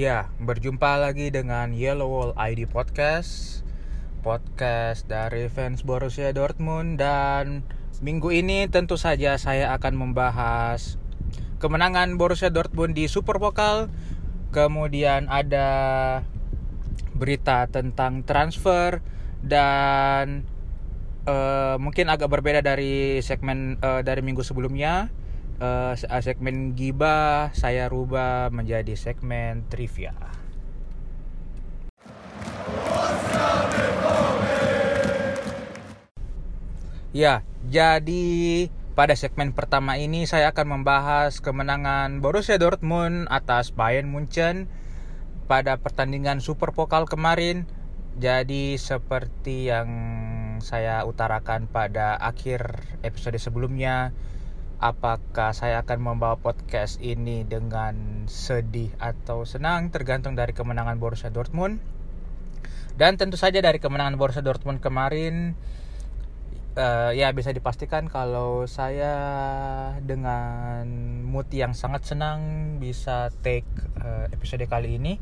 Ya, berjumpa lagi dengan Yellow Wall ID Podcast. Podcast dari fans Borussia Dortmund. Dan minggu ini tentu saja saya akan membahas Kemenangan Borussia Dortmund di Super Pokal. Kemudian ada berita tentang transfer. Dan uh, mungkin agak berbeda dari segmen uh, dari minggu sebelumnya uh, segmen gibah saya rubah menjadi segmen trivia. Ya, jadi pada segmen pertama ini saya akan membahas kemenangan Borussia Dortmund atas Bayern Munchen pada pertandingan Super Pokal kemarin. Jadi seperti yang saya utarakan pada akhir episode sebelumnya, apakah saya akan membawa podcast ini dengan sedih atau senang tergantung dari kemenangan Borussia Dortmund. Dan tentu saja dari kemenangan Borussia Dortmund kemarin uh, ya bisa dipastikan kalau saya dengan mood yang sangat senang bisa take uh, episode kali ini.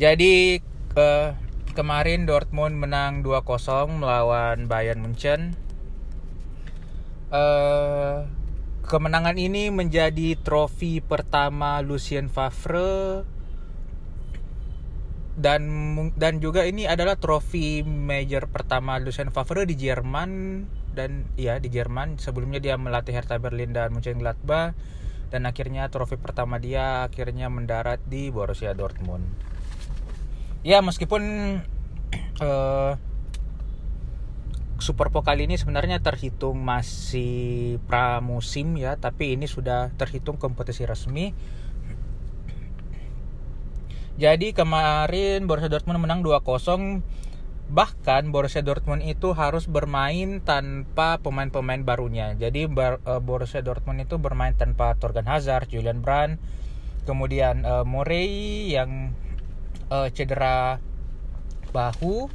Jadi uh, kemarin Dortmund menang 2-0 melawan Bayern Munchen Uh, kemenangan ini menjadi trofi pertama Lucien Favre. Dan dan juga ini adalah trofi major pertama Lucien Favre di Jerman. Dan ya di Jerman. Sebelumnya dia melatih Hertha Berlin dan Mönchengladbach. Dan akhirnya trofi pertama dia akhirnya mendarat di Borussia Dortmund. Ya meskipun uh, Super Pokal ini sebenarnya terhitung masih pramusim ya, tapi ini sudah terhitung kompetisi resmi. Jadi kemarin Borussia Dortmund menang 2-0 bahkan Borussia Dortmund itu harus bermain tanpa pemain-pemain barunya. Jadi eh, Borussia Dortmund itu bermain tanpa Torgan Hazard, Julian Brand, kemudian uh, Murray yang uh, cedera bahu,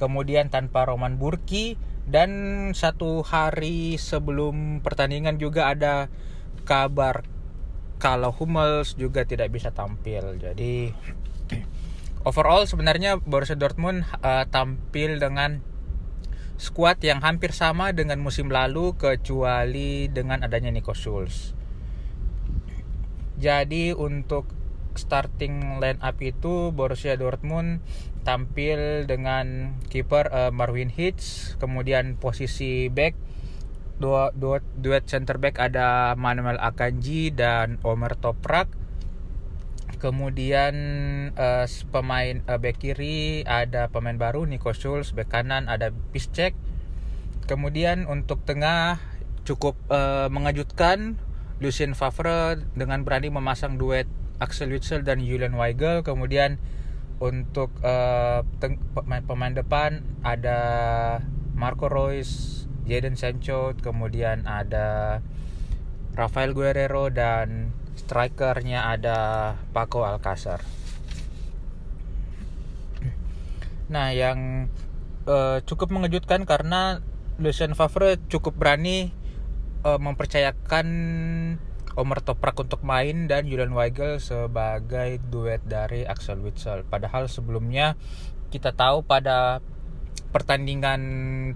kemudian tanpa Roman Burki dan satu hari sebelum pertandingan juga ada kabar kalau Hummels juga tidak bisa tampil. Jadi overall sebenarnya Borussia Dortmund uh, tampil dengan skuad yang hampir sama dengan musim lalu kecuali dengan adanya Nico Schulz. Jadi untuk starting line up itu Borussia Dortmund tampil dengan kiper uh, Marvin Hitz, kemudian posisi back dua, dua duet center back ada Manuel Akanji dan Omer Toprak. Kemudian uh, pemain uh, back kiri ada pemain baru Nico Schulz, back kanan ada Piszczek. Kemudian untuk tengah cukup uh, mengejutkan Lucien Favre dengan berani memasang duet Axel Witsel dan Julian Weigel kemudian untuk uh, pemain pemain depan ada Marco Reus, Jadon Sancho, kemudian ada Rafael Guerrero dan strikernya ada Paco Alcacer. Nah, yang uh, cukup mengejutkan karena Lucien Favre cukup berani uh, mempercayakan Omer Toprak untuk main dan Julian Weigel sebagai duet dari Axel Witsel. Padahal sebelumnya kita tahu pada pertandingan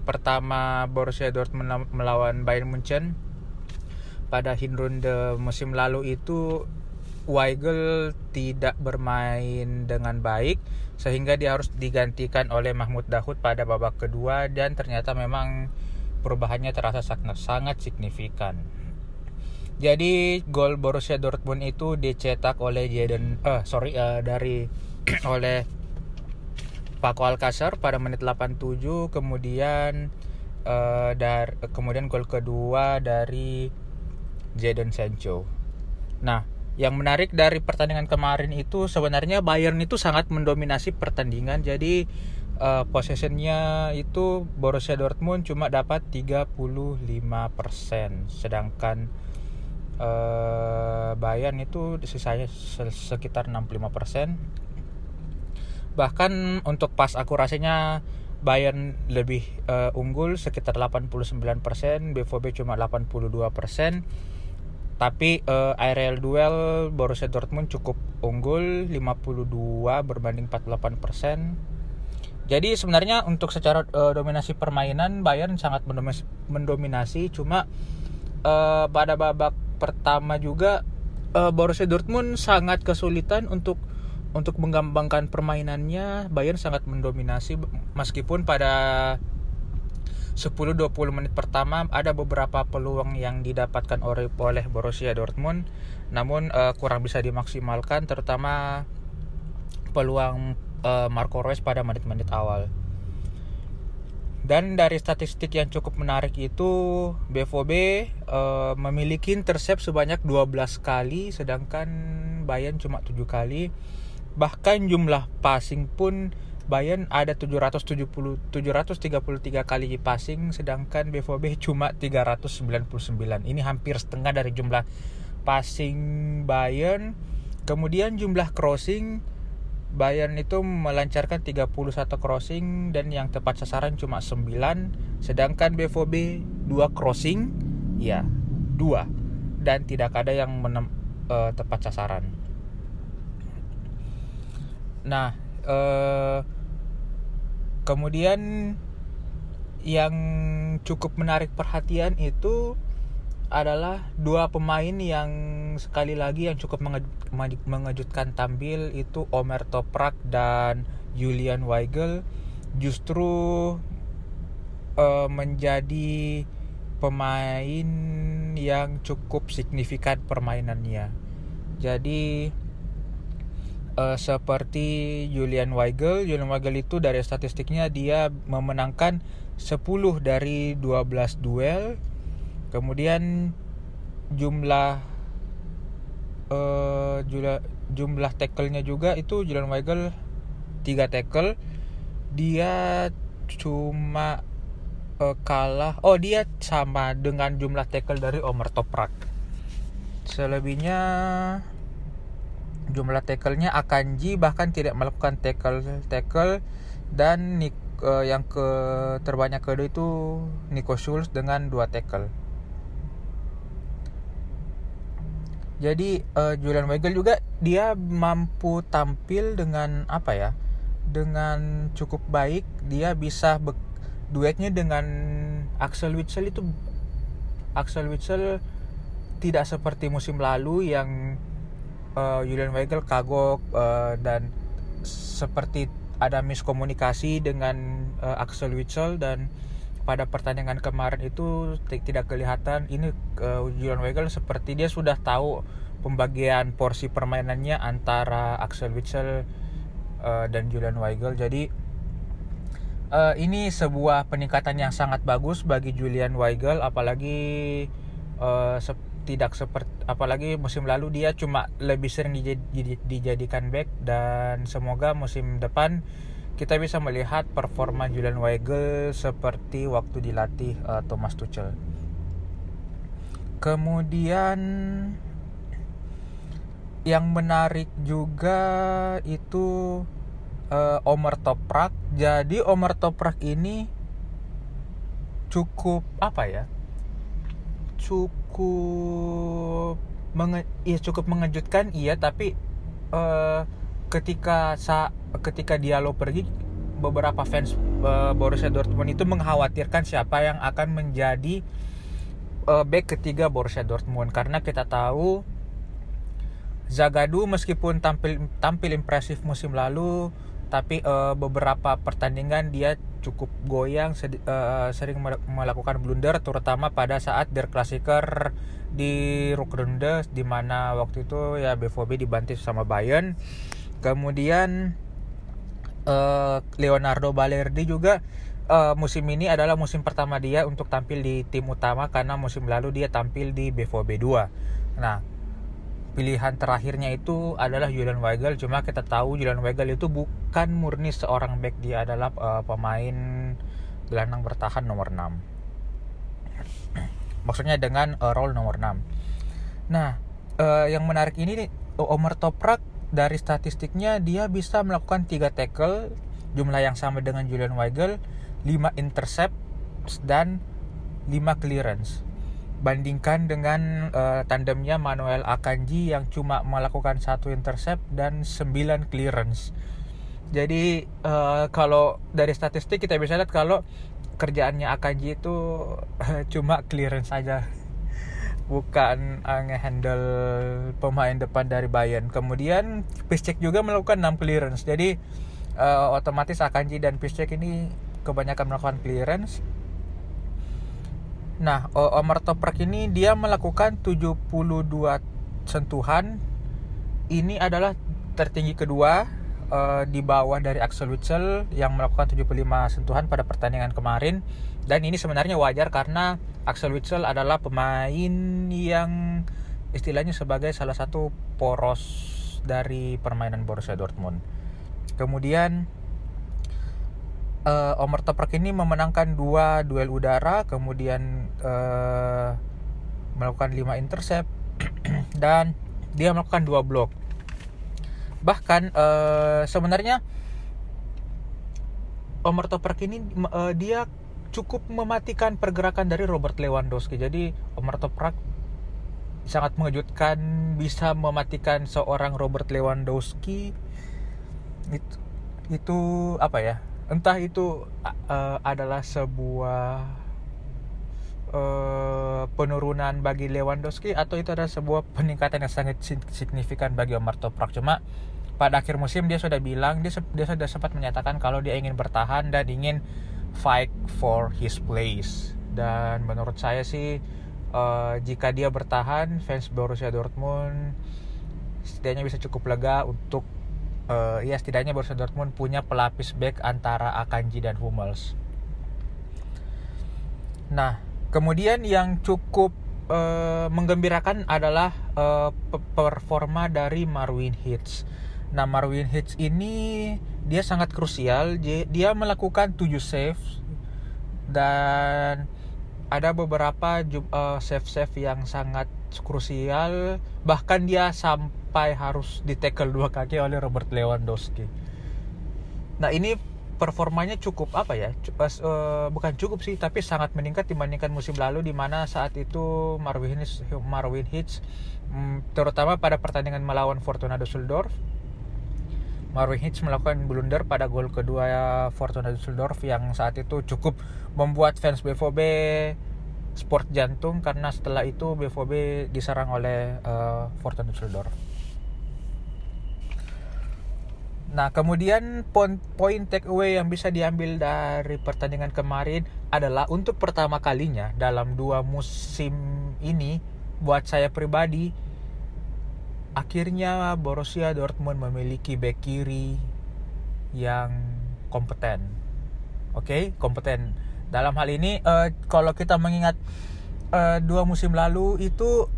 pertama Borussia Dortmund melawan Bayern Munchen pada Hinrunde musim lalu itu Weigel tidak bermain dengan baik sehingga dia harus digantikan oleh Mahmud Dahoud pada babak kedua dan ternyata memang perubahannya terasa sangat signifikan. Jadi gol Borussia Dortmund itu dicetak oleh Jadon eh sorry uh, dari oleh Paco Alcacer pada menit 87 kemudian uh, dar kemudian gol kedua dari Jadon Sancho. Nah, yang menarik dari pertandingan kemarin itu sebenarnya Bayern itu sangat mendominasi pertandingan. Jadi uh, possessionnya itu Borussia Dortmund cuma dapat 35%, sedangkan uh, Bayern itu sisanya sekitar 65% bahkan untuk pas akurasinya Bayern lebih uh, unggul sekitar 89% BVB cuma 82% tapi uh, aerial duel Borussia Dortmund cukup unggul 52 berbanding 48%. Jadi sebenarnya untuk secara uh, dominasi permainan Bayern sangat mendominasi, mendominasi. Cuma uh, pada babak pertama juga uh, Borussia Dortmund sangat kesulitan untuk untuk mengembangkan permainannya. Bayern sangat mendominasi meskipun pada 10-20 menit pertama ada beberapa peluang yang didapatkan oleh, oleh Borussia Dortmund namun uh, kurang bisa dimaksimalkan terutama peluang uh, Marco Reus pada menit-menit awal. Dan dari statistik yang cukup menarik itu BVB uh, memiliki intercept sebanyak 12 kali sedangkan Bayern cuma 7 kali. Bahkan jumlah passing pun Bayern ada 770 733 kali passing sedangkan BVB cuma 399. Ini hampir setengah dari jumlah passing Bayern. Kemudian jumlah crossing Bayern itu melancarkan 31 crossing dan yang tepat sasaran cuma 9 sedangkan BVB 2 crossing ya 2 dan tidak ada yang menem, uh, tepat sasaran. Nah, uh, kemudian yang cukup menarik perhatian itu adalah dua pemain yang sekali lagi yang cukup mengejutkan tampil itu Omer Toprak dan Julian Weigel justru uh, menjadi pemain yang cukup signifikan permainannya. Jadi uh, seperti Julian Weigel. Julian Weigel itu dari statistiknya dia memenangkan 10 dari 12 duel. Kemudian jumlah uh, jumlah jumlah tackle-nya juga itu Julian Weigel 3 tackle. Dia cuma uh, kalah. Oh, dia sama dengan jumlah tackle dari Omer Toprak. Selebihnya jumlah tackle-nya Akanji bahkan tidak melakukan tackle tackle dan Nik, uh, yang ke terbanyak kedua itu Nico Schulz dengan dua tackle. Jadi uh, Julian Weigel juga dia mampu tampil dengan apa ya? Dengan cukup baik, dia bisa duetnya dengan Axel Witsel itu Axel Witsel tidak seperti musim lalu yang uh, Julian Weigel kagok uh, dan seperti ada miskomunikasi dengan uh, Axel Witsel dan pada pertandingan kemarin itu tidak kelihatan. Ini uh, Julian Weigel seperti dia sudah tahu pembagian porsi permainannya antara Axel Witsel uh, dan Julian Weigel jadi uh, ini sebuah peningkatan yang sangat bagus bagi Julian Weigel apalagi uh, tidak seperti apalagi musim lalu dia cuma lebih sering dijadikan back dan semoga musim depan kita bisa melihat performa Julian Weigel seperti waktu dilatih uh, Thomas Tuchel. Kemudian yang menarik juga itu uh, Omar Toprak. Jadi Omar Toprak ini cukup apa ya? cukup menge ya cukup mengejutkan iya tapi uh, ketika sa ketika dia lo pergi beberapa fans uh, Borussia Dortmund itu mengkhawatirkan siapa yang akan menjadi uh, back ketiga Borussia Dortmund. Karena kita tahu Zagadu meskipun tampil tampil impresif musim lalu tapi uh, beberapa pertandingan dia cukup goyang sering melakukan blunder terutama pada saat der Klassiker di Rukrunde di mana waktu itu ya BVB dibanting sama Bayern. Kemudian uh, Leonardo Balerdi juga uh, musim ini adalah musim pertama dia untuk tampil di tim utama karena musim lalu dia tampil di BVB 2 nah pilihan terakhirnya itu adalah Julian Weigel. Cuma kita tahu Julian Weigel itu bukan murni seorang back. Dia adalah uh, pemain gelandang bertahan nomor 6 maksudnya dengan uh, role nomor 6 nah uh, yang menarik ini Omar Toprak dari statistiknya dia bisa melakukan 3 tackle jumlah yang sama dengan Julian Weigel 5 intercept dan 5 clearance bandingkan dengan uh, tandemnya Manuel Akanji yang cuma melakukan satu intercept dan 9 clearance. Jadi uh, kalau dari statistik kita bisa lihat kalau kerjaannya Akanji itu uh, cuma clearance saja. Bukan uh, ngehandle pemain depan dari Bayern. Kemudian Piszczek juga melakukan 6 clearance. Jadi uh, otomatis Akanji dan Piszczek ini kebanyakan melakukan clearance Nah, Omar Toprak ini dia melakukan 72 sentuhan. Ini adalah tertinggi kedua uh, di bawah dari Axel Witsel yang melakukan 75 sentuhan pada pertandingan kemarin. Dan ini sebenarnya wajar karena Axel Witsel adalah pemain yang istilahnya sebagai salah satu poros dari permainan Borussia Dortmund. Kemudian uh, Omar Toprak ini memenangkan dua duel udara, kemudian uh, melakukan lima intercept dan dia melakukan dua blok. Bahkan uh, sebenarnya Omar Toprak ini uh, dia cukup mematikan pergerakan dari Robert Lewandowski. Jadi Omar Toprak sangat mengejutkan bisa mematikan seorang Robert Lewandowski. Itu itu apa ya? Entah itu uh, adalah sebuah uh, penurunan bagi Lewandowski atau itu adalah sebuah peningkatan yang sangat signifikan bagi Omar Toprak. Cuma pada akhir musim dia sudah bilang dia dia sudah sempat menyatakan kalau dia ingin bertahan dan ingin fight for his place dan menurut saya sih uh, jika dia bertahan fans Borussia Dortmund setidaknya bisa cukup lega untuk uh, ya setidaknya Borussia Dortmund punya pelapis back antara Akanji dan Hummels. Nah, kemudian yang cukup uh, menggembirakan adalah uh, performa dari Marwin Hitz. Nah, Marwin Hitz ini dia sangat krusial. Dia melakukan 7 save dan ada beberapa uh, save-save yang sangat krusial. Bahkan dia sampai harus di tackle dua kaki oleh Robert Lewandowski. Nah ini performanya cukup apa ya? Uh, bukan cukup sih tapi sangat meningkat dibandingkan musim lalu di mana saat itu Marwin Hitz um, terutama pada pertandingan melawan Fortuna Düsseldorf Marwin Hitz melakukan blunder pada gol kedua Fortuna Düsseldorf yang saat itu cukup membuat fans BVB sport jantung karena setelah itu BVB diserang oleh uh, Fortuna Düsseldorf. Nah, kemudian poin, poin take away yang bisa diambil dari pertandingan kemarin adalah untuk pertama kalinya dalam dua musim ini buat saya pribadi akhirnya Borussia Dortmund memiliki back kiri yang kompeten. Oke, okay? kompeten. Dalam hal ini uh, kalau kita mengingat uh, dua musim lalu itu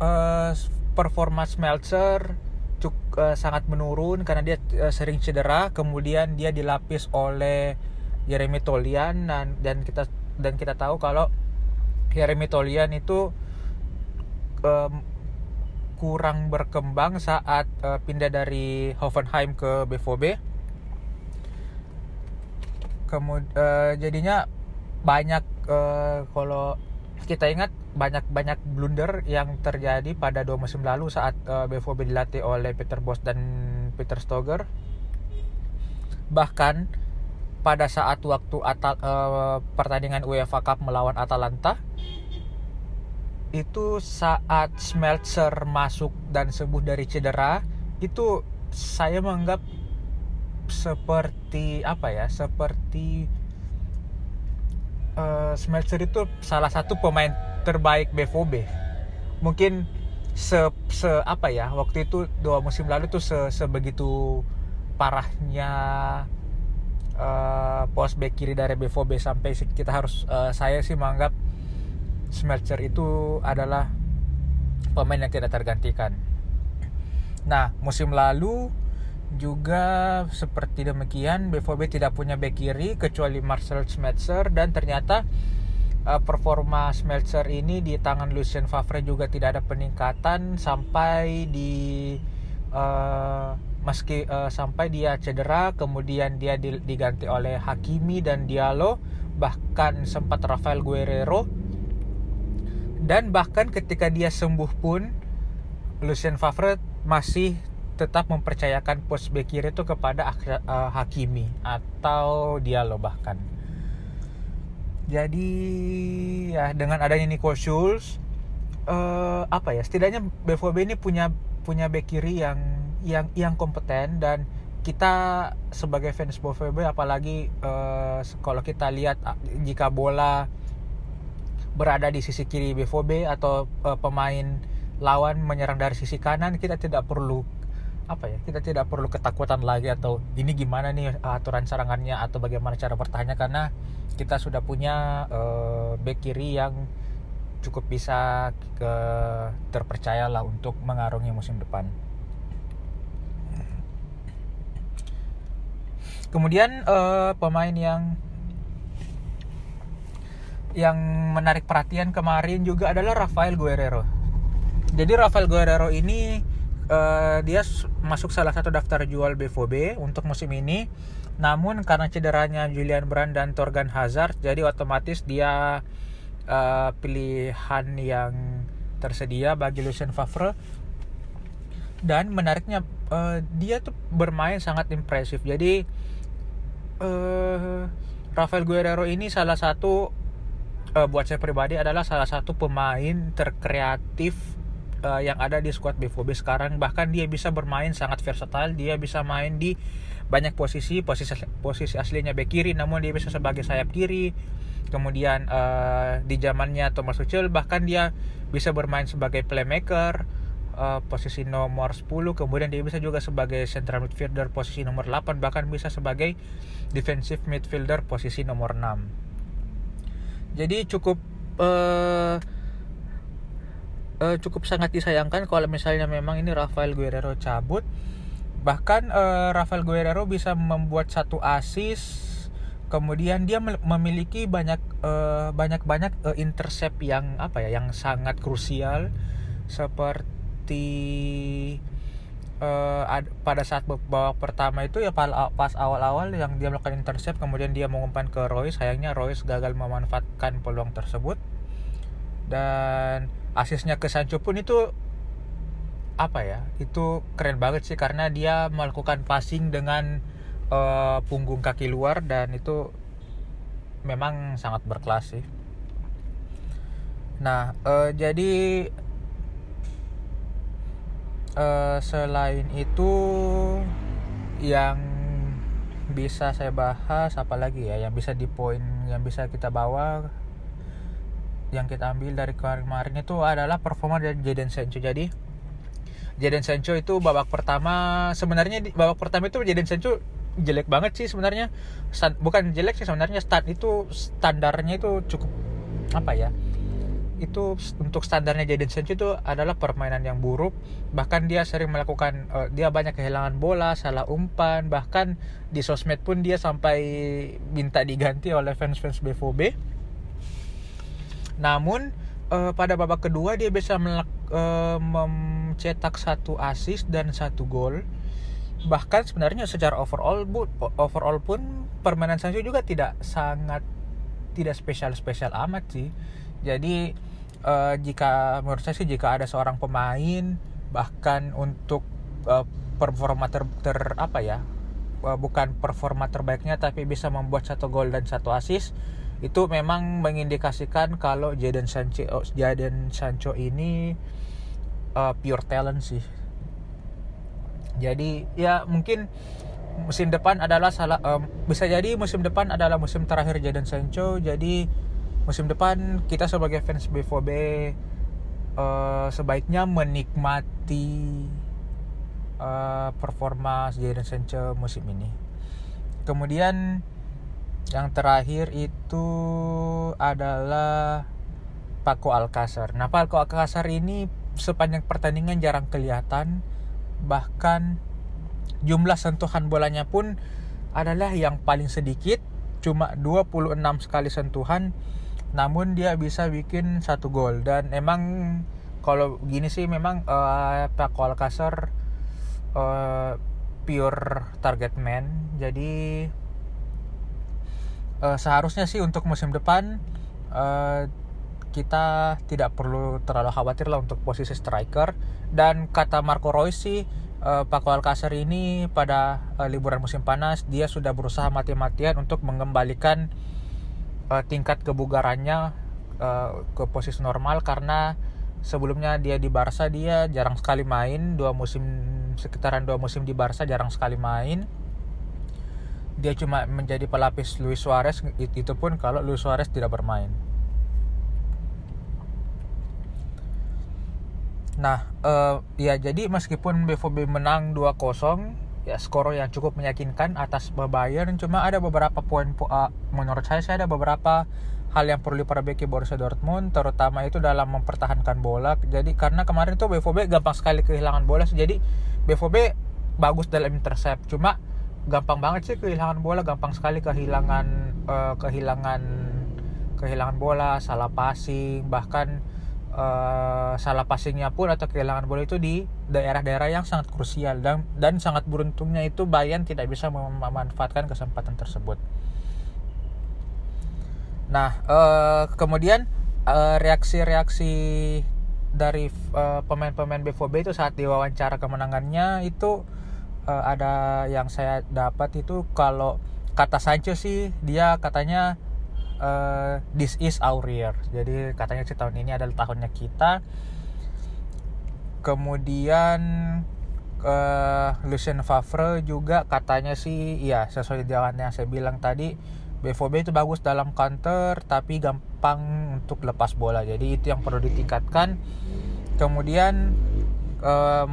uh, performa Smeltzer cuk, uh, sangat menurun karena dia uh, sering cedera, kemudian dia dilapis oleh Jeremy Tolian dan dan kita dan kita tahu kalau Jeremy Tolian itu kurang berkembang saat uh, pindah dari Hoffenheim ke BVB. Kemudian uh, jadinya banyak uh, kalau kita ingat banyak banyak blunder yang terjadi pada dua musim lalu saat uh, BVB dilatih oleh Peter Bos dan Peter Stoger. Bahkan pada saat waktu Atal, uh, pertandingan UEFA Cup melawan Atalanta itu saat Smeltzer masuk dan sembuh dari cedera itu saya menganggap seperti apa ya seperti uh, Smeltzer itu salah satu pemain terbaik BVB mungkin se, se apa ya waktu itu dua musim lalu tuh se, sebegitu parahnya uh, pos back kiri dari BVB sampai kita harus uh, saya sih menganggap Smeltzer itu adalah pemain yang tidak tergantikan. Nah, musim lalu juga seperti demikian BVB tidak punya back kiri kecuali Marcel Smeltzer dan ternyata uh, performa Smeltzer ini di tangan Lucien Favre juga tidak ada peningkatan sampai di uh, meski uh, sampai dia cedera kemudian dia diganti oleh Hakimi dan Diallo bahkan sempat Rafael Guerrero dan bahkan ketika dia sembuh pun Lucien Favre masih tetap mempercayakan pos bek kiri itu kepada uh, Hakimi atau Diallo bahkan. Jadi ya dengan adanya Nico Schulz uh, apa ya setidaknya BVB ini punya punya bek kiri yang yang yang kompeten dan kita sebagai fans BVB apalagi uh, kalau kita lihat jika bola berada di sisi kiri BVB atau uh, pemain lawan menyerang dari sisi kanan kita tidak perlu apa ya kita tidak perlu ketakutan lagi atau ini gimana nih aturan serangannya atau bagaimana cara bertahannya karena kita sudah punya uh, back kiri yang cukup bisa ke terpercaya lah untuk mengarungi musim depan. Kemudian uh, pemain yang yang menarik perhatian kemarin juga adalah Rafael Guerrero. Jadi Rafael Guerrero ini uh, dia masuk salah satu daftar jual BVB untuk musim ini. Namun karena cederanya Julian Brand dan Torgan Hazard, jadi otomatis dia uh, pilihan yang tersedia bagi Lucien Favre. Dan menariknya uh, dia tuh bermain sangat impresif. Jadi uh, Rafael Guerrero ini salah satu uh, buat saya pribadi adalah salah satu pemain terkreatif uh, yang ada di squad BVB sekarang. Bahkan dia bisa bermain sangat versatile dia bisa main di banyak posisi posisi posisi aslinya bek kiri namun dia bisa sebagai sayap kiri. Kemudian uh, di zamannya Thomas Tuchel bahkan dia bisa bermain sebagai playmaker uh, posisi nomor 10 kemudian dia bisa juga sebagai central midfielder posisi nomor 8 bahkan bisa sebagai defensive midfielder posisi nomor 6 jadi cukup uh, uh, cukup sangat disayangkan kalau misalnya memang ini Rafael Guerrero cabut. Bahkan uh, Rafael Guerrero bisa membuat satu asis kemudian dia memiliki banyak uh, banyak banyak uh, intercept yang apa ya yang sangat krusial. Seperti uh, ad, pada saat babak pertama itu ya pas awal-awal yang dia melakukan intercept kemudian dia mengumpan ke Royce sayangnya Royce gagal memanfaatkan peluang tersebut. Dan asisnya ke Sancho pun itu apa ya itu keren banget sih karena dia melakukan passing dengan uh, punggung kaki luar dan itu memang sangat berkelas sih. Nah uh, jadi uh, selain itu yang bisa saya bahas apalagi ya yang bisa di poin yang bisa kita bawa yang kita ambil dari kemarin itu adalah performa dari Jadon Sancho. Jadi Jadon Sancho itu babak pertama sebenarnya di babak pertama itu Jadon Sancho jelek banget sih sebenarnya. Bukan jelek sih sebenarnya start itu standarnya itu cukup apa ya itu untuk standarnya Jadon Sancho itu adalah permainan yang buruk bahkan dia sering melakukan uh, dia banyak kehilangan bola salah umpan bahkan di sosmed pun dia sampai minta diganti oleh fans-fans BVB namun uh, pada babak kedua dia bisa melak, uh, mencetak satu assist dan satu gol. Bahkan sebenarnya secara overall bu, overall pun permainan Sancho juga tidak sangat tidak spesial-spesial amat sih. Jadi uh, jika menurut saya sih jika ada seorang pemain bahkan untuk uh, performa ter, ter apa ya uh, bukan performa terbaiknya tapi bisa membuat satu gol dan satu assist itu memang mengindikasikan kalau Jadon Sancho Jadon Sancho ini uh, pure talent sih. Jadi ya mungkin musim depan adalah salah um, bisa jadi musim depan adalah musim terakhir Jadon Sancho. Jadi musim depan kita sebagai fans BVB uh, sebaiknya menikmati uh, performa Jadon Sancho musim ini. Kemudian yang terakhir itu adalah Paco Alcacer. Nah, Paco Alcacer ini sepanjang pertandingan jarang kelihatan. Bahkan jumlah sentuhan bolanya pun adalah yang paling sedikit, cuma 26 sekali sentuhan. Namun dia bisa bikin satu gol dan emang kalau gini sih memang uh, Paco Alcacer uh, pure target man. Jadi uh, seharusnya sih untuk musim depan uh, kita tidak perlu terlalu khawatir lah untuk posisi striker dan kata Marco Reus sih uh, Paco Alcacer ini pada uh, liburan musim panas dia sudah berusaha mati-matian untuk mengembalikan uh, tingkat kebugarannya uh, ke posisi normal karena sebelumnya dia di Barca dia jarang sekali main. Dua musim sekitaran dua musim di Barca jarang sekali main. Dia cuma menjadi pelapis Luis Suarez itu pun kalau Luis Suarez tidak bermain. Nah, uh, ya jadi meskipun BVB menang 2-0, ya skor yang cukup meyakinkan atas Bayern, cuma ada beberapa poin uh, menurut saya saya ada beberapa hal yang perlu diperbaiki Borussia Dortmund, terutama itu dalam mempertahankan bola. Jadi karena kemarin itu BVB gampang sekali kehilangan bola, jadi BVB bagus dalam intercept, cuma gampang banget sih kehilangan bola, gampang sekali kehilangan uh, kehilangan kehilangan bola, salah passing, bahkan uh, salah passingnya pun atau kehilangan bola itu di daerah-daerah yang sangat krusial dan dan sangat beruntungnya itu Bayern tidak bisa memanfaatkan kesempatan tersebut. Nah, uh, kemudian uh, reaksi-reaksi dari pemain-pemain uh, BVB itu saat diwawancara kemenangannya itu uh, ada yang saya dapat itu kalau kata Sancho sih dia katanya uh, this is our year. Jadi katanya sih tahun ini adalah tahunnya kita. Kemudian uh, Lucien Favre juga katanya sih ya sesuai dengan yang saya bilang tadi BVB itu bagus dalam counter tapi gampang untuk lepas bola. Jadi itu yang perlu ditingkatkan. Kemudian uh,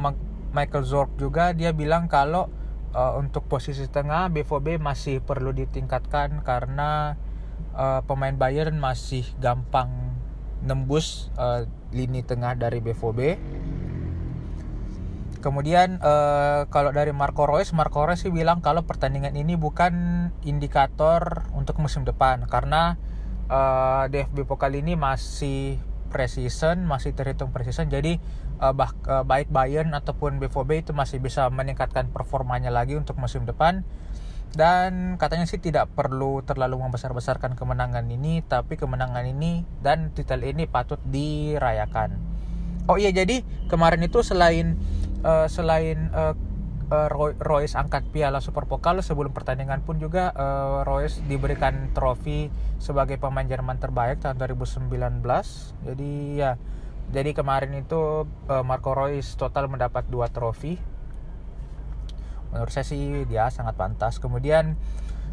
Michael Zorc juga dia bilang kalau uh, untuk posisi tengah BVB masih perlu ditingkatkan karena uh, pemain Bayern masih gampang nembus uh, lini tengah dari BVB. Kemudian uh, kalau dari Marco Reus, Marco Reus sih bilang kalau pertandingan ini bukan indikator untuk musim depan karena uh, DFB Pokal ini masih preseason, masih terhitung preseason. Jadi uh, bah, uh, baik Bayern ataupun BVB itu masih bisa meningkatkan performanya lagi untuk musim depan dan katanya sih tidak perlu terlalu membesar-besarkan kemenangan ini tapi kemenangan ini dan titel ini patut dirayakan. Oh iya jadi kemarin itu selain uh, selain uh, uh, Royce angkat piala Super Pokal sebelum pertandingan pun juga uh, Royce diberikan trofi sebagai pemain Jerman terbaik tahun 2019 jadi ya jadi kemarin itu uh, Marco Royce total mendapat dua trofi menurut saya sih dia sangat pantas. Kemudian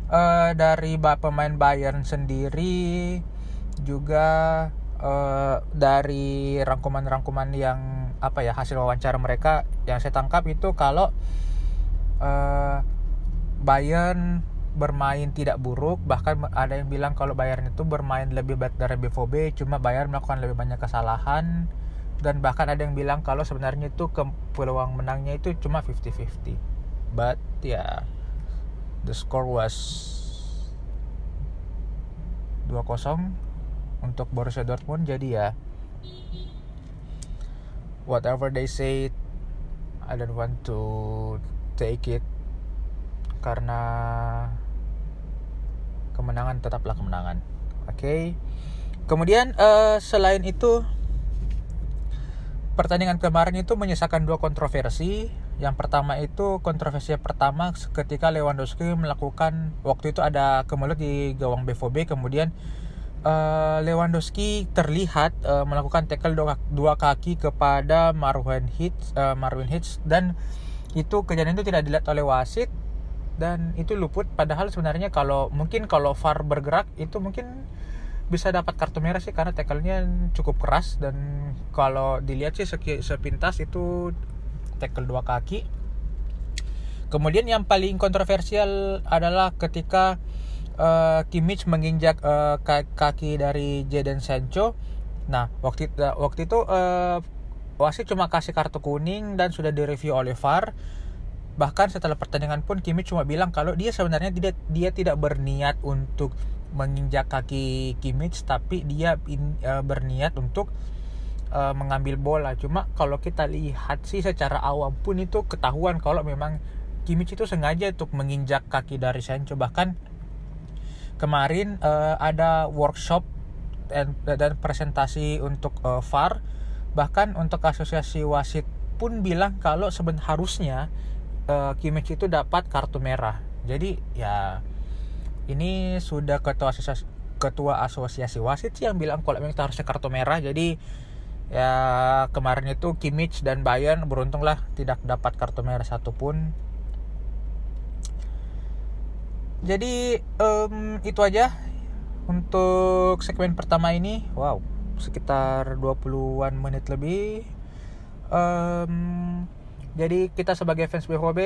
uh, dari pemain Bayern sendiri juga uh, dari rangkuman-rangkuman yang apa ya hasil wawancara mereka yang saya tangkap itu kalau uh, Bayern bermain tidak buruk bahkan ada yang bilang kalau Bayern itu bermain lebih baik dari BVB cuma Bayern melakukan lebih banyak kesalahan. Dan bahkan ada yang bilang kalau sebenarnya itu ke peluang menangnya itu cuma 50-50 but yeah the score was 2-0 untuk Borussia Dortmund. Jadi ya whatever they say I don't want to take it. Karena kemenangan tetaplah kemenangan. Oke? Okay? kemudian uh, selain itu pertandingan kemarin itu menyisakan dua kontroversi yang pertama itu kontroversi pertama ketika Lewandowski melakukan waktu itu ada kemelut di gawang BVB kemudian uh, Lewandowski terlihat uh, melakukan tackle dua, dua kaki kepada Marwin Hitz uh, Marwin Hitz dan itu kejadian itu tidak dilihat oleh wasit dan itu luput. Padahal sebenarnya kalau mungkin kalau VAR bergerak itu mungkin bisa dapat kartu merah sih karena tackle-nya cukup keras dan kalau dilihat sih sepintas itu tackle dua kaki. Kemudian yang paling kontroversial adalah ketika uh, Kimmich menginjak uh, kaki dari Jadon Sancho. Nah, waktu uh, waktu itu uh, wasit cuma kasih kartu kuning dan sudah direview oleh VAR. Bahkan setelah pertandingan pun Kimmich cuma bilang kalau dia sebenarnya tidak dia tidak berniat untuk menginjak kaki Kimmich tapi dia in, uh, berniat untuk uh, mengambil bola. Cuma kalau kita lihat sih secara awam pun itu ketahuan kalau memang Kimmich itu sengaja untuk menginjak kaki dari Sancho. Bahkan kemarin uh, ada workshop and, dan presentasi untuk uh, VAR bahkan untuk asosiasi wasit pun bilang kalau sebenarnya harusnya uh, Kimmich itu dapat kartu merah jadi ya ini sudah ketua asosiasi ketua asosiasi wasit sih yang bilang kalau memang harusnya kartu merah jadi ya kemarin itu Kimmich dan Bayern beruntunglah tidak dapat kartu merah satupun. Jadi um, itu aja untuk segmen pertama ini. Wow sekitar 20-an menit lebih. Um, jadi kita sebagai fans BVB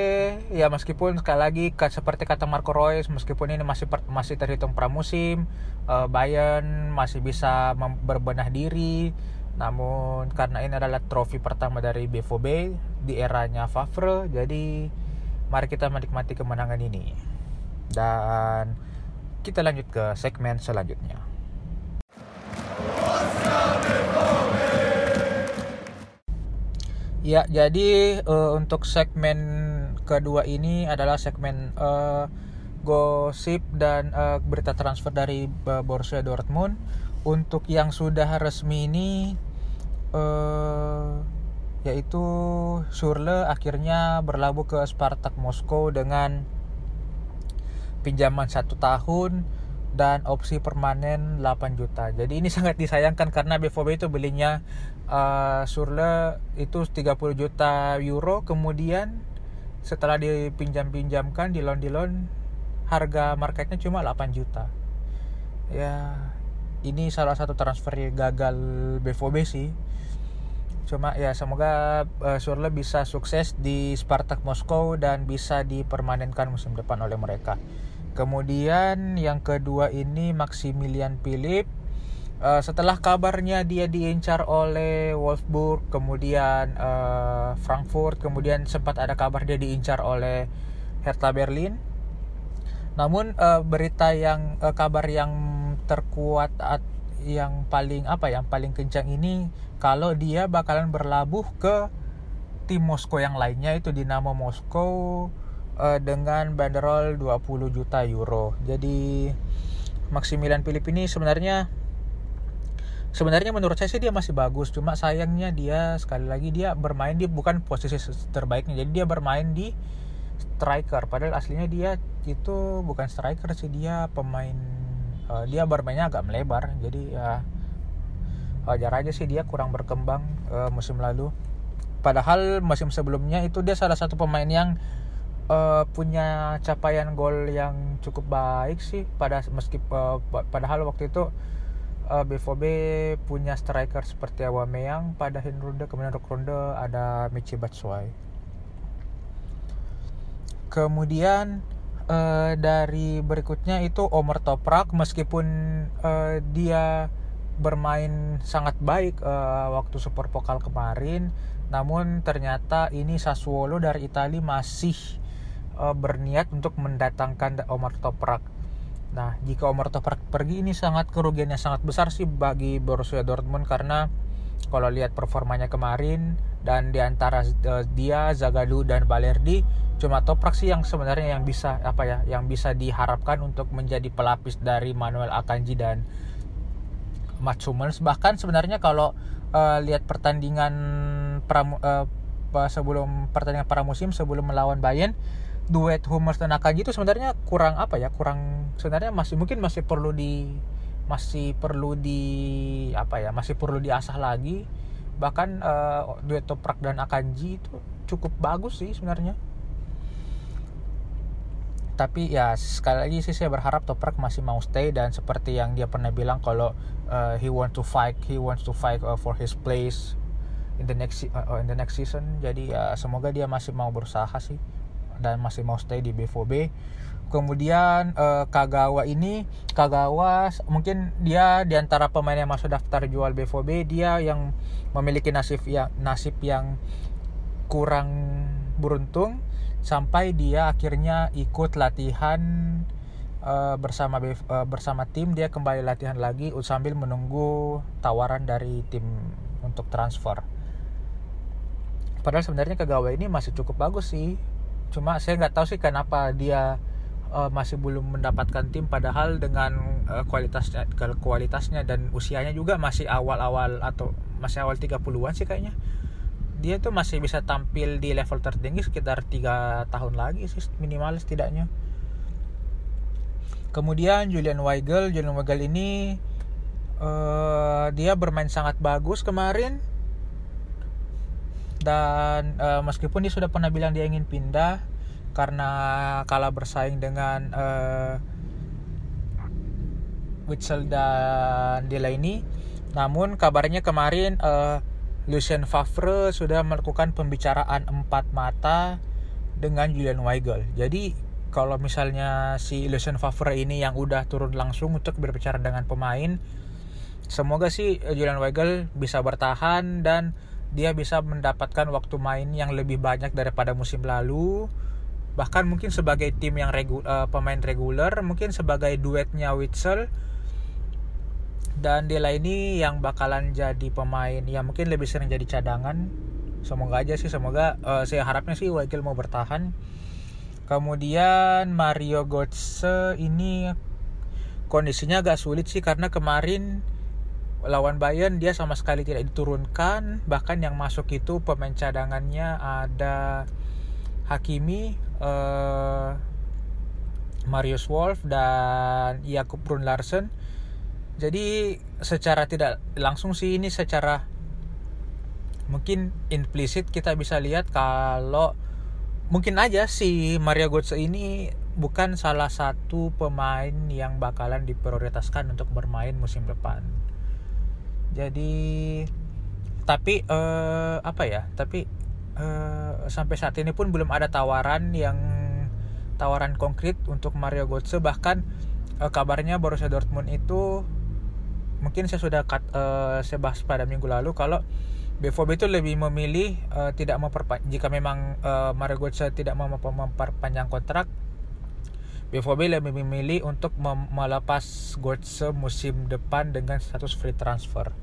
ya meskipun sekali lagi seperti kata Marco Reus meskipun ini masih masih terhitung pramusim uh, Bayern masih bisa berbenah diri namun karena ini adalah trofi pertama dari BVB di eranya Favre jadi mari kita menikmati kemenangan ini dan kita lanjut ke segmen selanjutnya. Ya, jadi uh, untuk segmen kedua ini adalah segmen uh, gosip dan uh, berita transfer dari uh, Borussia Dortmund. Untuk yang sudah resmi ini uh, yaitu Surle akhirnya berlabuh ke Spartak Moskow dengan pinjaman satu tahun dan opsi permanen 8 juta. Jadi ini sangat disayangkan karena BVB itu belinya uh, Surle itu 30 juta euro kemudian setelah dipinjam-pinjamkan di loan di loan harga marketnya cuma 8 juta. Ya ini salah satu transfer gagal BVB sih. Cuma ya semoga uh, Surle bisa sukses di Spartak Moskow dan bisa dipermanenkan musim depan oleh mereka. Kemudian yang kedua ini Maximilian Philip. Uh, setelah kabarnya dia diincar oleh Wolfsburg, kemudian uh, Frankfurt, kemudian sempat ada kabar dia diincar oleh Hertha Berlin. Namun uh, berita yang uh, kabar yang terkuat yang paling apa yang paling kencang ini kalau dia bakalan berlabuh ke tim Moskow yang lainnya itu Dinamo Moskow uh, dengan banderol 20 juta euro. Jadi Maximilian Philip ini sebenarnya sebenarnya menurut saya sih dia masih bagus, cuma sayangnya dia sekali lagi dia bermain di bukan posisi terbaiknya. Jadi dia bermain di striker padahal aslinya dia itu bukan striker sih dia pemain uh, dia bermainnya agak melebar. Jadi ya wajar aja sih dia kurang berkembang uh, musim lalu. Padahal musim sebelumnya itu dia salah satu pemain yang uh, punya capaian gol yang cukup baik sih pada meski uh, padahal waktu itu uh, BVB punya striker seperti Aubameyang pada Hinrunde kemudian Runde ada Michi Batshuayi kemudian uh, dari berikutnya itu Omer Toprak meskipun uh, dia bermain sangat baik uh, waktu Super Pokal kemarin namun ternyata ini Sassuolo dari Italia masih uh, berniat untuk mendatangkan Omar Toprak. Nah, jika Omar Toprak pergi ini sangat kerugiannya sangat besar sih bagi Borussia Dortmund karena kalau lihat performanya kemarin dan di antara uh, dia Zagadou dan Balerdi cuma Toprak sih yang sebenarnya yang bisa apa ya yang bisa diharapkan untuk menjadi pelapis dari Manuel Akanji dan Mats bahkan sebenarnya kalau uh, lihat pertandingan pramu, uh, sebelum pertandingan pramusim sebelum melawan Bayern duet Hummels dan Akanji itu sebenarnya kurang apa ya kurang sebenarnya masih mungkin masih perlu di masih perlu di apa ya masih perlu diasah lagi bahkan uh, duet Toprak dan Akanji itu cukup bagus sih sebenarnya. Tapi ya sekali lagi sih saya berharap Toprak masih mau stay dan seperti yang dia pernah bilang kalau uh, he want to fight he wants to fight uh, for his place in the next uh, in the next season. Jadi ya semoga dia masih mau berusaha sih dan masih mau stay di BVB kemudian uh, Kagawa ini Kagawa mungkin dia di antara pemain yang masuk daftar jual BVB dia yang memiliki nasib yang nasib yang kurang beruntung sampai dia akhirnya ikut latihan uh, bersama uh, bersama tim dia kembali latihan lagi sambil menunggu tawaran dari tim untuk transfer. Padahal sebenarnya Kagawa ini masih cukup bagus sih cuma saya nggak tahu sih kenapa dia uh, masih belum mendapatkan tim padahal dengan uh, kualitasnya kualitasnya dan usianya juga masih awal-awal atau masih awal 30-an sih kayaknya. Dia tuh masih bisa tampil di level tertinggi sekitar tiga tahun lagi sih minimal setidaknya. Kemudian Julian Weigel Julian Weigel ini uh, dia bermain sangat bagus kemarin dan uh, meskipun dia sudah pernah bilang dia ingin pindah karena kalah bersaing dengan uh, Witzel dan Delaney namun kabarnya kemarin uh, Lucien Favre sudah melakukan pembicaraan empat mata dengan Julian Weigel. Jadi kalau misalnya si Lucien Favre ini yang udah turun langsung untuk berbicara dengan pemain, semoga sih Julian Weigel bisa bertahan dan dia bisa mendapatkan waktu main yang lebih banyak daripada musim lalu. Bahkan mungkin sebagai tim yang regu, uh, pemain reguler, mungkin sebagai duetnya Witzel dan Dela ini yang bakalan jadi pemain. Ya mungkin lebih sering jadi cadangan. Semoga aja sih semoga uh, saya harapnya sih Wakil mau bertahan. Kemudian Mario Götze ini kondisinya agak sulit sih karena kemarin lawan Bayern dia sama sekali tidak diturunkan bahkan yang masuk itu pemain cadangannya ada Hakimi uh, Marius Wolf dan Jakub Brun Larsen jadi secara tidak langsung sih ini secara mungkin implisit kita bisa lihat kalau mungkin aja si Mario Götze ini bukan salah satu pemain yang bakalan diprioritaskan untuk bermain musim depan. Jadi tapi eh, apa ya? Tapi eh, sampai saat ini pun belum ada tawaran yang tawaran konkret untuk Mario Götze bahkan eh, kabarnya Borussia Dortmund itu mungkin saya sudah cut, uh, saya bahas pada minggu lalu kalau BVB itu lebih memilih uh, tidak memperpanjang jika memang uh, Mario Götze tidak mau memperpanjang kontrak BVB lebih memilih untuk melepas Götze musim depan dengan status free transfer.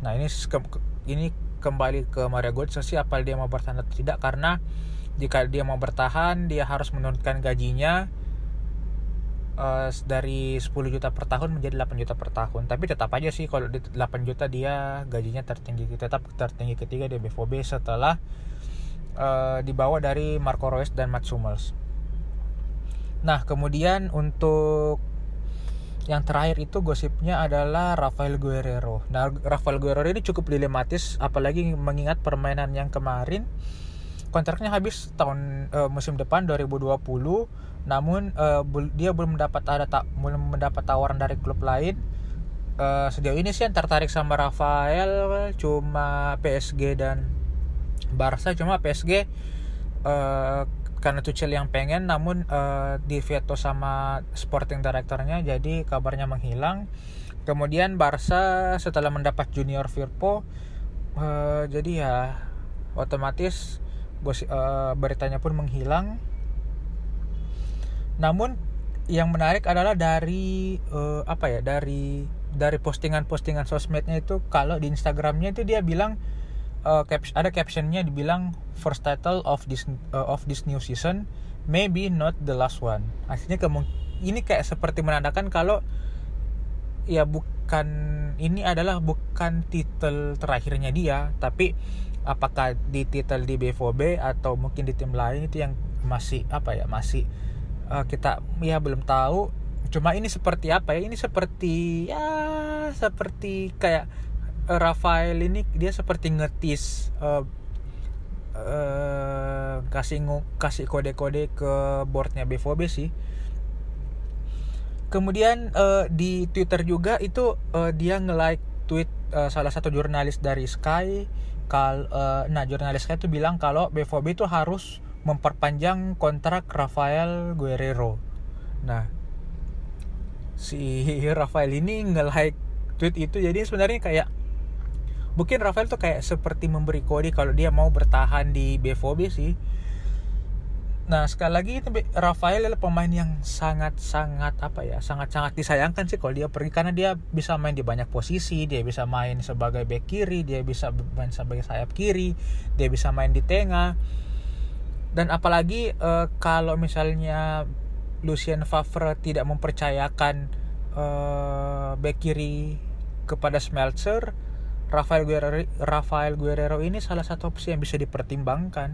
Nah ini ke ini kembali ke Mario Götze sih apa dia mau bertahan atau tidak? Karena jika dia mau bertahan dia harus menurunkan gajinya uh, dari 10 juta per tahun menjadi 8 juta per tahun. Tapi tetap aja sih kalau di 8 juta dia gajinya tertinggi tetap tertinggi ketiga di BVB setelah uh, dibawa dari Marco Reus dan Mats Hummels nah kemudian untuk yang terakhir itu gosipnya adalah Rafael Guerrero. Nah, Rafael Guerrero ini cukup dilematis apalagi mengingat permainan yang kemarin kontraknya habis tahun uh, musim depan 2020 namun uh, dia belum mendapat ada tak belum mendapat tawaran dari klub lain uh, sejauh ini sih yang tertarik sama Rafael cuma PSG dan Barca cuma PSG uh, karena Tuchel yang pengen namun uh, di veto sama sporting directornya jadi kabarnya menghilang. Kemudian Barca setelah mendapat Junior Firpo uh, jadi ya otomatis gosip, uh, beritanya pun menghilang. Namun yang menarik adalah dari uh, apa ya dari dari postingan-postingan sosmednya itu kalau di Instagramnya itu dia bilang uh, ada captionnya dibilang first title of this uh, of this new season maybe not the last one. Artinya ini kayak seperti menandakan kalau ya bukan ini adalah bukan titel terakhirnya dia tapi apakah di titel di BVB atau mungkin di tim lain itu yang masih apa ya masih uh, kita ya belum tahu. Cuma ini seperti apa ya? Ini seperti ya seperti kayak uh, Rafael ini dia seperti ngetis uh, uh, kasih kasih kode-kode ke boardnya BVB sih kemudian uh, di Twitter juga itu uh, dia nge-like tweet uh, salah satu jurnalis dari Sky kal uh, nah jurnalis Sky itu bilang kalau BVB itu harus memperpanjang kontrak Rafael Guerrero. Nah, si Rafael ini nge-like tweet itu jadi sebenarnya kayak mungkin Rafael tuh kayak seperti memberi kode kalau dia mau bertahan di BVB sih. Nah sekali lagi itu Rafael adalah pemain yang sangat-sangat apa ya sangat-sangat disayangkan sih kalau dia pergi karena dia bisa main di banyak posisi dia bisa main sebagai back kiri dia bisa main sebagai sayap kiri dia bisa main di tengah dan apalagi uh, kalau misalnya Lucien Favre tidak mempercayakan uh, back kiri kepada Smeltzer, Rafael Guerrero, Rafael Guerrero ini salah satu opsi yang bisa dipertimbangkan.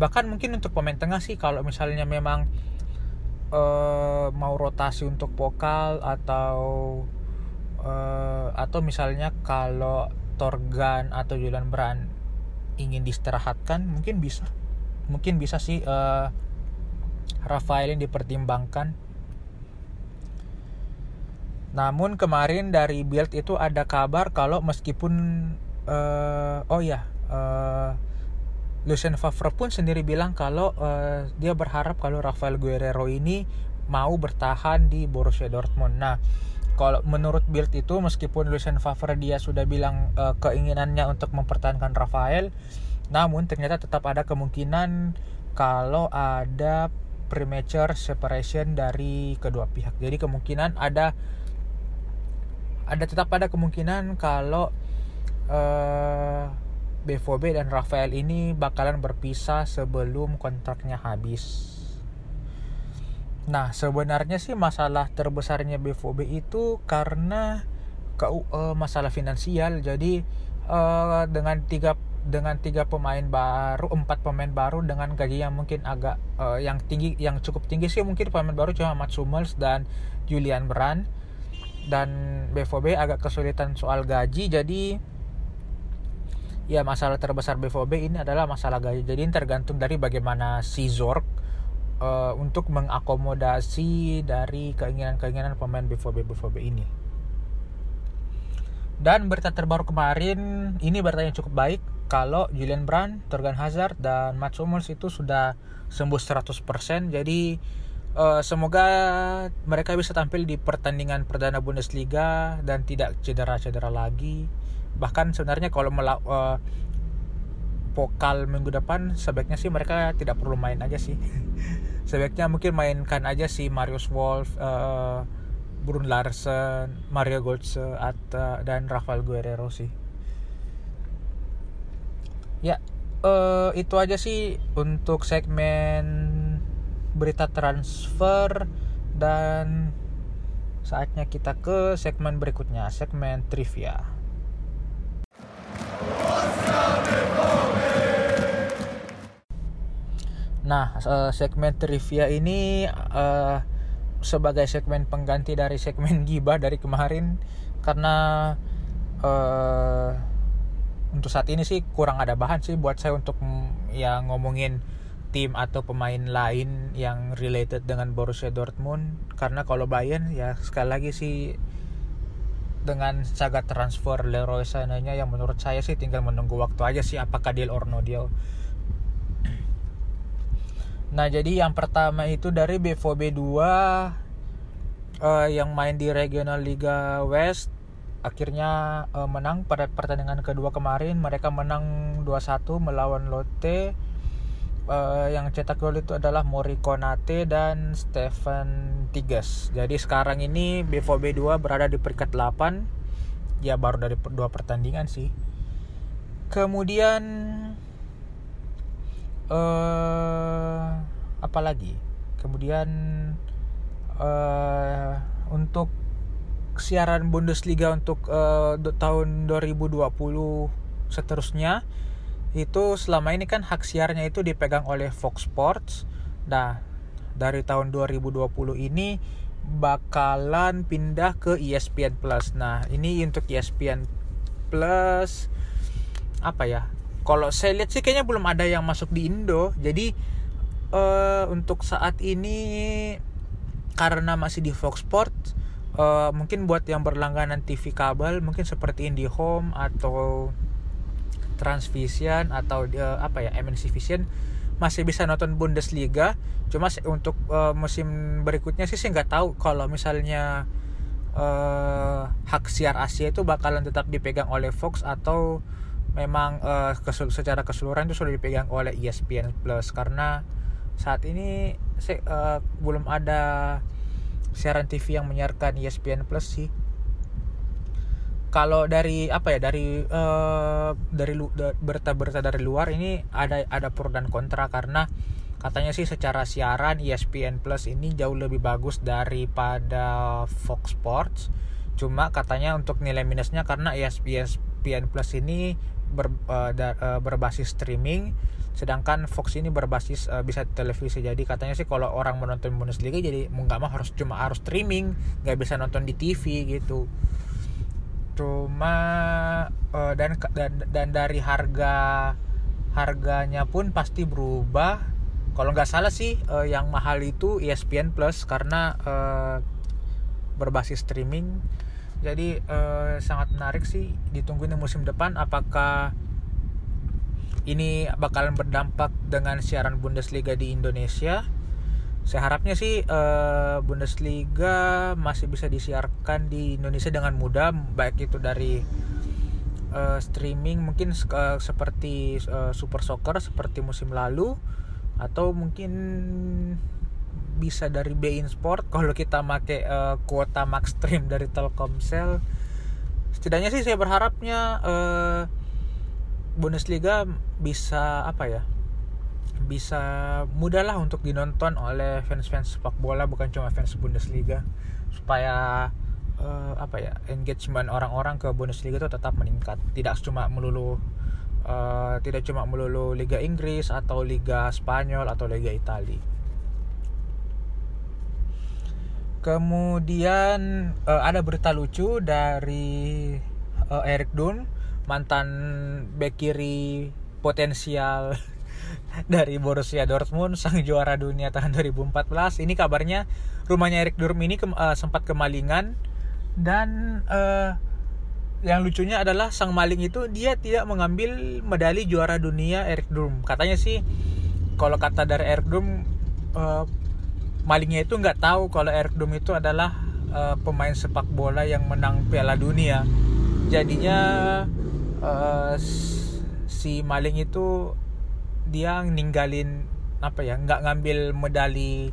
Bahkan mungkin untuk pemain tengah sih kalau misalnya memang uh, mau rotasi untuk vokal atau uh, atau misalnya kalau Torgan atau Julian Brand ingin diistirahatkan mungkin bisa mungkin bisa sih uh, Rafael yang dipertimbangkan namun kemarin dari build itu ada kabar kalau meskipun uh, oh ya uh, Lucien Favre pun sendiri bilang kalau uh, dia berharap kalau Rafael Guerrero ini mau bertahan di Borussia Dortmund. Nah, kalau menurut build itu meskipun Lucien Favre dia sudah bilang uh, keinginannya untuk mempertahankan Rafael, namun ternyata tetap ada kemungkinan kalau ada premature separation dari kedua pihak. Jadi kemungkinan ada ada tetap ada kemungkinan kalau uh, BVB dan Rafael ini bakalan berpisah sebelum kontraknya habis. Nah, sebenarnya sih masalah terbesarnya BVB itu karena ke uh, masalah finansial. Jadi uh, dengan tiga dengan tiga pemain baru, empat pemain baru dengan gaji yang mungkin agak uh, yang tinggi, yang cukup tinggi sih mungkin pemain baru cuma Mats Hummels dan Julian Brand dan BVB agak kesulitan soal gaji jadi ya masalah terbesar BVB ini adalah masalah gaji. Jadi tergantung dari bagaimana si Zork uh, untuk mengakomodasi dari keinginan-keinginan pemain BVB BVB ini. Dan berita terbaru kemarin ini berita yang cukup baik. Kalau Julian Brand, Torgan Hazard dan Mats Hummels itu sudah sembuh 100% jadi uh, semoga mereka bisa tampil di pertandingan perdana Bundesliga dan tidak cedera-cedera lagi. Bahkan sebenarnya kalau melak uh, pokal minggu depan sebaiknya sih mereka tidak perlu main aja sih. sebaiknya mungkin mainkan aja si Marius Wolf, uh, Brun Larsen, Mario Götze atau dan Rafael Guerrero sih. Ya, uh, itu aja sih untuk segmen berita transfer dan saatnya kita ke segmen berikutnya, segmen trivia. Nah, eh, segmen trivia ini uh, sebagai segmen pengganti dari segmen gibah dari kemarin karena uh, untuk saat ini sih kurang ada bahan sih buat saya untuk mm, ya ngomongin tim atau pemain lain yang related dengan Borussia Dortmund? Karena kalau Bayern ya sekali lagi sih dengan saga transfer Leroy Sananya yang menurut saya sih tinggal menunggu waktu aja sih apakah deal or no deal. Nah jadi yang pertama itu dari BVB 2 uh, yang main di Regional Liga West akhirnya uh, menang pada pertandingan kedua kemarin. Mereka menang 2-1 melawan Lotte uh, yang cetak gol itu adalah Mori Konate dan Stephen Tigas. Jadi sekarang ini BVB 2 berada di peringkat 8. Ya baru dari dua pertandingan sih. Kemudian uh, apa lagi? Kemudian uh, untuk siaran Bundesliga untuk uh, tahun 2020 seterusnya itu selama ini kan hak siarnya itu dipegang oleh Fox Sports. Nah, dari tahun 2020 ini bakalan pindah ke ESPN Plus. Nah, ini untuk ESPN Plus apa ya? Kalau saya lihat sih kayaknya belum ada yang masuk di Indo. Jadi uh, untuk saat ini karena masih di Fox Sports uh, mungkin buat yang berlangganan TV kabel mungkin seperti IndiHome atau Transvision atau uh, apa ya MNC Vision masih bisa nonton Bundesliga. Cuma untuk uh, musim berikutnya sih saya nggak tahu. Kalau misalnya uh, hak siar Asia itu bakalan tetap dipegang oleh Fox atau memang uh, kesul secara keseluruhan itu sudah dipegang oleh ESPN Plus. Karena saat ini saya, uh, belum ada siaran TV yang menyiarkan ESPN Plus sih kalau dari apa ya dari uh, dari berita-berita dari luar ini ada ada pro dan kontra karena katanya sih secara siaran ESPN Plus ini jauh lebih bagus daripada Fox Sports. Cuma katanya untuk nilai minusnya karena ESPN Plus ini ber, uh, da, uh, berbasis streaming sedangkan Fox ini berbasis uh, bisa televisi. Jadi katanya sih kalau orang menonton Bundesliga jadi mau nggak mau harus cuma harus streaming nggak bisa nonton di TV gitu cuma uh, dan dan dan dari harga harganya pun pasti berubah. Kalau nggak salah sih uh, yang mahal itu ESPN Plus karena uh, berbasis streaming. Jadi uh, sangat menarik sih ditungguin musim depan apakah ini bakalan berdampak dengan siaran Bundesliga di Indonesia saya harapnya sih uh, Bundesliga masih bisa disiarkan di Indonesia dengan mudah baik itu dari uh, streaming mungkin uh, seperti uh, Super Soccer seperti musim lalu atau mungkin bisa dari Bein Sport. Kalau kita make uh, kuota max stream dari Telkomsel setidaknya sih saya berharapnya uh, Bundesliga bisa apa ya bisa mudah lah untuk dinonton oleh fans-fans sepak bola bukan cuma fans Bundesliga. Supaya uh, apa ya engagement orang-orang ke Bundesliga itu tetap meningkat. Tidak cuma melulu uh, tidak cuma melulu Liga Inggris atau Liga Spanyol atau Liga Italia kemudian uh, ada berita lucu dari uh, Eric Dunn mantan bek kiri potensial dari Borussia Dortmund sang juara dunia tahun 2014 ini kabarnya rumahnya Erik Durm ini ke, uh, sempat kemalingan. Dan uh, yang lucunya adalah sang maling itu dia tidak mengambil medali juara dunia Erik Durm. Katanya sih kalau kata dari Erik Durm uh, malingnya itu nggak tahu kalau Erik Durm itu adalah uh, pemain sepak bola yang menang Piala Dunia. Jadinya uh, si maling itu dia ninggalin apa ya nggak ngambil medali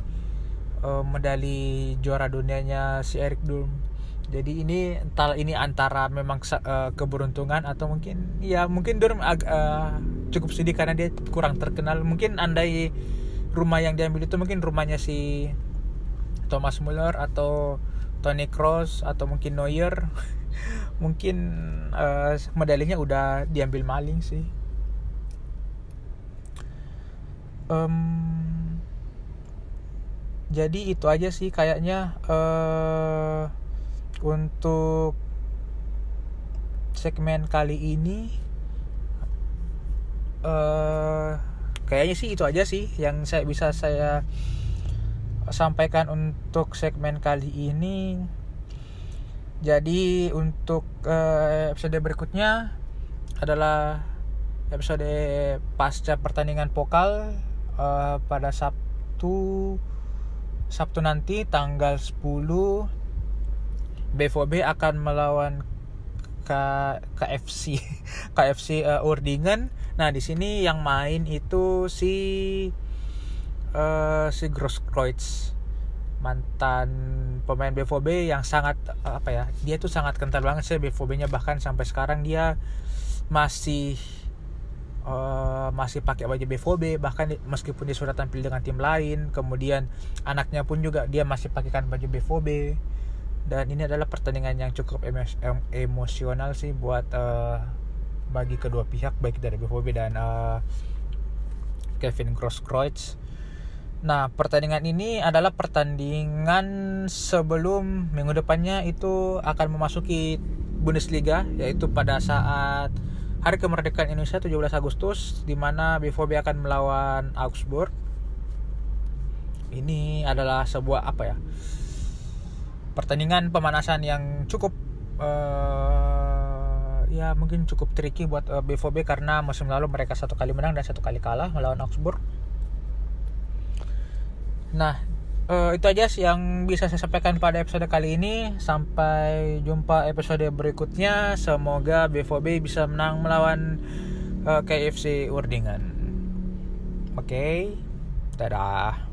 uh, medali juara dunianya si Eric Durm jadi ini entah ini antara memang uh, keberuntungan atau mungkin ya mungkin Durm uh, cukup sedih karena dia kurang terkenal. Mungkin andai rumah yang diambil itu mungkin rumahnya si Thomas Muller atau Tony Cross atau mungkin Neuer. Mungkin uh, medalinya udah diambil maling sih um, jadi itu aja sih kayaknya uh, untuk segmen kali ini uh, kayaknya sih itu aja sih yang saya bisa saya sampaikan untuk segmen kali ini. Jadi untuk uh, episode berikutnya adalah episode pasca pertandingan pokal uh, pada Sabtu Sabtu nanti tanggal 10 BVB akan melawan K KFC KFC uh, eh, Urdingen. Nah, di sini yang main itu si uh, si Grosskreutz mantan pemain BVB yang sangat apa ya dia tuh sangat kental banget sih BVB-nya bahkan sampai sekarang dia masih uh, masih pakai baju BVB bahkan meskipun dia sudah tampil dengan tim lain kemudian anaknya pun juga dia masih pakaikan baju BVB dan ini adalah pertandingan yang cukup emosional sih buat uh, bagi kedua pihak baik dari BVB dan uh, Kevin Grosskreutz. Nah, pertandingan ini adalah pertandingan sebelum minggu depannya itu akan memasuki Bundesliga yaitu pada saat hari kemerdekaan Indonesia 17 Agustus di mana BVB akan melawan Augsburg. Ini adalah sebuah apa ya? Pertandingan pemanasan yang cukup uh, ya mungkin cukup tricky buat uh, eh, BVB karena musim lalu mereka satu kali menang dan satu kali kalah melawan Augsburg. Nah, uh, itu aja sih yang bisa saya sampaikan pada episode kali ini. Sampai jumpa episode berikutnya. Semoga BVB bisa menang melawan eh, uh, KFC Wordingan. Oke, okay. dadah.